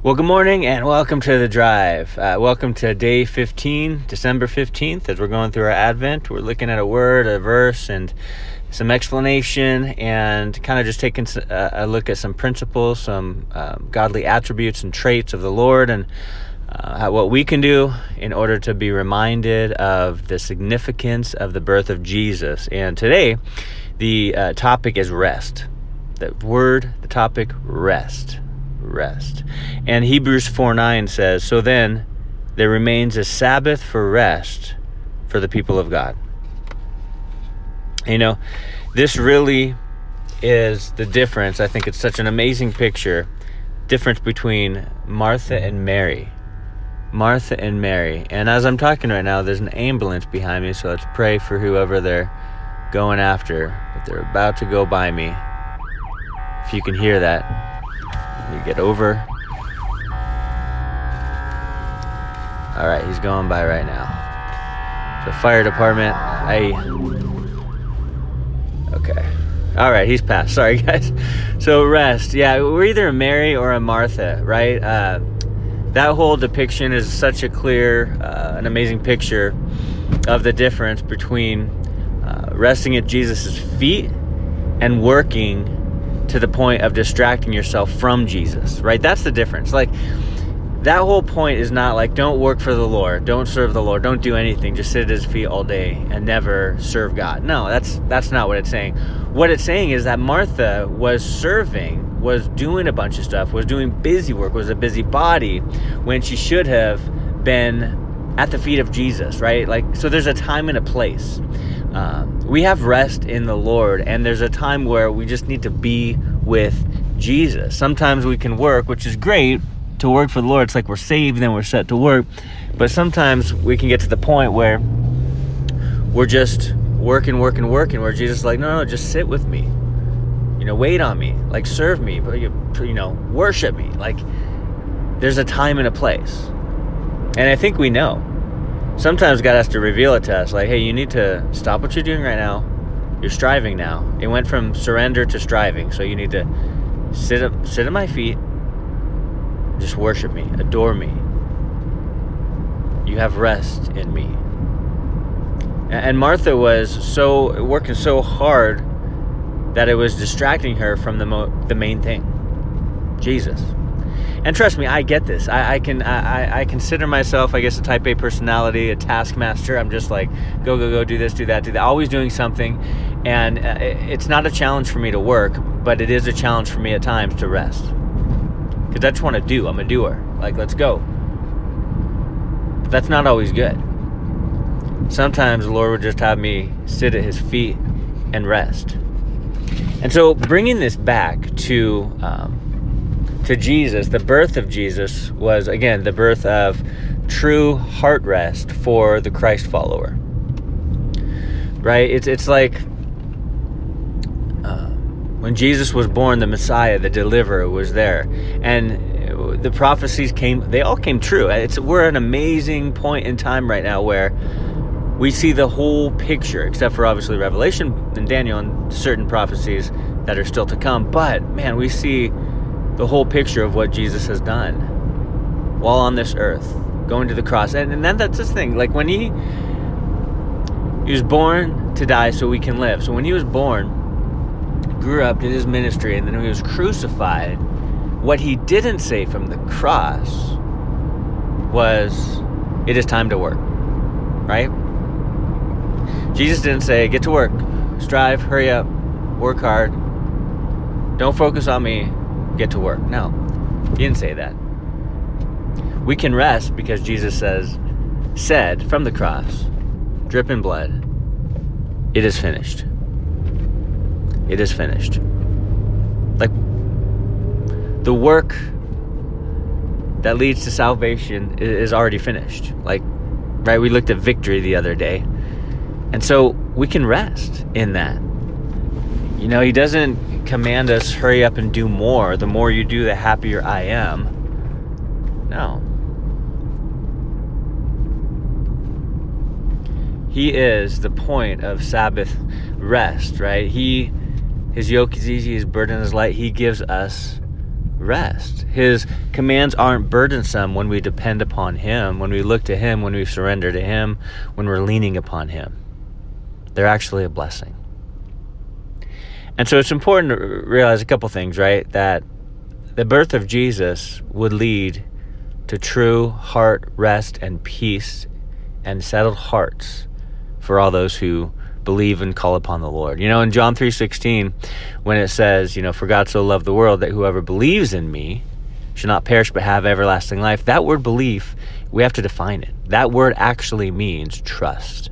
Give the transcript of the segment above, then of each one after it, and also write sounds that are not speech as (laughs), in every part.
Well, good morning and welcome to the drive. Uh, welcome to day 15, December 15th. As we're going through our Advent, we're looking at a word, a verse, and some explanation, and kind of just taking a look at some principles, some um, godly attributes and traits of the Lord, and uh, what we can do in order to be reminded of the significance of the birth of Jesus. And today, the uh, topic is rest. The word, the topic, rest rest. And Hebrews 4 9 says, So then there remains a Sabbath for rest for the people of God. You know, this really is the difference. I think it's such an amazing picture. Difference between Martha and Mary. Martha and Mary. And as I'm talking right now, there's an ambulance behind me, so let's pray for whoever they're going after. But they're about to go by me. If you can hear that, you get over. Alright, he's going by right now. The fire department, I. Okay. Alright, he's passed. (laughs) Sorry, guys. So, rest. Yeah, we're either a Mary or a Martha, right? Uh, that whole depiction is such a clear, uh, an amazing picture of the difference between uh, resting at Jesus' feet and working to the point of distracting yourself from Jesus, right? That's the difference. Like, that whole point is not like don't work for the Lord, don't serve the Lord, don't do anything, just sit at his feet all day and never serve God. No, that's that's not what it's saying. What it's saying is that Martha was serving, was doing a bunch of stuff, was doing busy work, was a busy body when she should have been at the feet of Jesus, right? Like so there's a time and a place. Um, we have rest in the Lord, and there's a time where we just need to be with Jesus. Sometimes we can work, which is great to work for the Lord. It's like we're saved, then we're set to work. But sometimes we can get to the point where we're just working, working, working, where Jesus is like, no, no, just sit with me. You know, wait on me, like serve me, but you know, worship me. Like there's a time and a place. And I think we know sometimes God has to reveal it to us like, hey, you need to stop what you're doing right now. You're striving now. It went from surrender to striving. So you need to sit up, sit at my feet, just worship me, adore me. You have rest in me. And Martha was so working so hard that it was distracting her from the mo- the main thing, Jesus and trust me, I get this. I, I can I, I consider myself, I guess, a Type A personality, a taskmaster. I'm just like go go go, do this, do that, do that, always doing something, and uh, it's not a challenge for me to work, but it is a challenge for me at times to rest, because I just want to do. I'm a doer. Like let's go. But that's not always good. Sometimes the Lord would just have me sit at His feet and rest. And so, bringing this back to um, to Jesus, the birth of Jesus was, again, the birth of true heart rest for the Christ follower. Right? It's, it's like uh, when Jesus was born, the Messiah, the deliverer, was there. And the prophecies came, they all came true. It's, we're at an amazing point in time right now where we see the whole picture, except for obviously Revelation and Daniel and certain prophecies that are still to come. But man, we see the whole picture of what Jesus has done while on this earth, going to the cross. And, and then that's this thing. Like when he he was born to die so we can live. So when he was born, grew up, did his ministry, and then he was crucified, what he didn't say from the cross was, It is time to work. Right? Jesus didn't say, Get to work, strive, hurry up, work hard. Don't focus on me, get to work. No, he didn't say that. We can rest because Jesus says, said from the cross, dripping blood, it is finished. It is finished. Like the work that leads to salvation is already finished. Like, right? We looked at victory the other day. And so we can rest in that. You know, he doesn't command us, hurry up and do more. The more you do, the happier I am. No. He is the point of Sabbath rest, right? He his yoke is easy, his burden is light. He gives us rest. His commands aren't burdensome when we depend upon Him, when we look to Him, when we surrender to Him, when we're leaning upon Him. They're actually a blessing. And so it's important to realize a couple things, right? That the birth of Jesus would lead to true heart rest and peace and settled hearts for all those who believe and call upon the Lord. You know, in John 3:16, when it says, you know, for God so loved the world that whoever believes in me should not perish but have everlasting life. That word belief, we have to define it. That word actually means trust.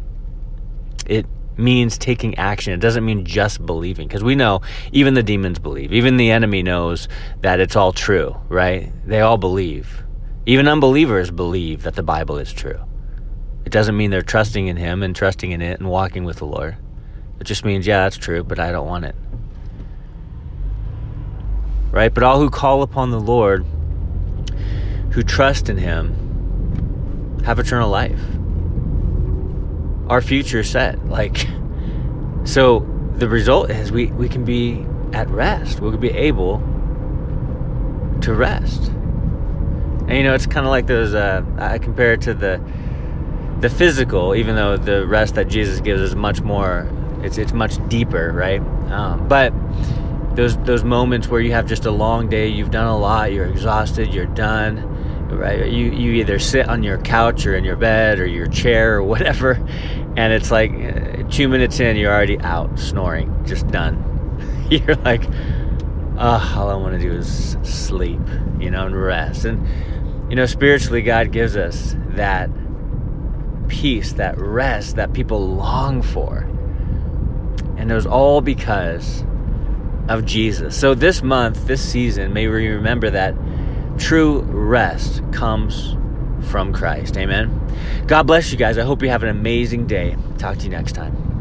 It means taking action. It doesn't mean just believing because we know even the demons believe. Even the enemy knows that it's all true, right? They all believe. Even unbelievers believe that the Bible is true. It doesn't mean they're trusting in Him and trusting in it and walking with the Lord. It just means, yeah, that's true, but I don't want it. Right? But all who call upon the Lord, who trust in Him, have eternal life. Our future set. Like, so the result is we, we can be at rest. We can be able to rest. And you know, it's kind of like those, uh, I compare it to the, the physical, even though the rest that Jesus gives is much more, it's it's much deeper, right? Um, but those those moments where you have just a long day, you've done a lot, you're exhausted, you're done, right? You you either sit on your couch or in your bed or your chair or whatever, and it's like uh, two minutes in, you're already out snoring, just done. (laughs) you're like, oh, all I want to do is sleep, you know, and rest. And you know, spiritually, God gives us that peace, that rest that people long for. And it was all because of Jesus. So this month, this season, may we remember that true rest comes from Christ. Amen. God bless you guys. I hope you have an amazing day. Talk to you next time.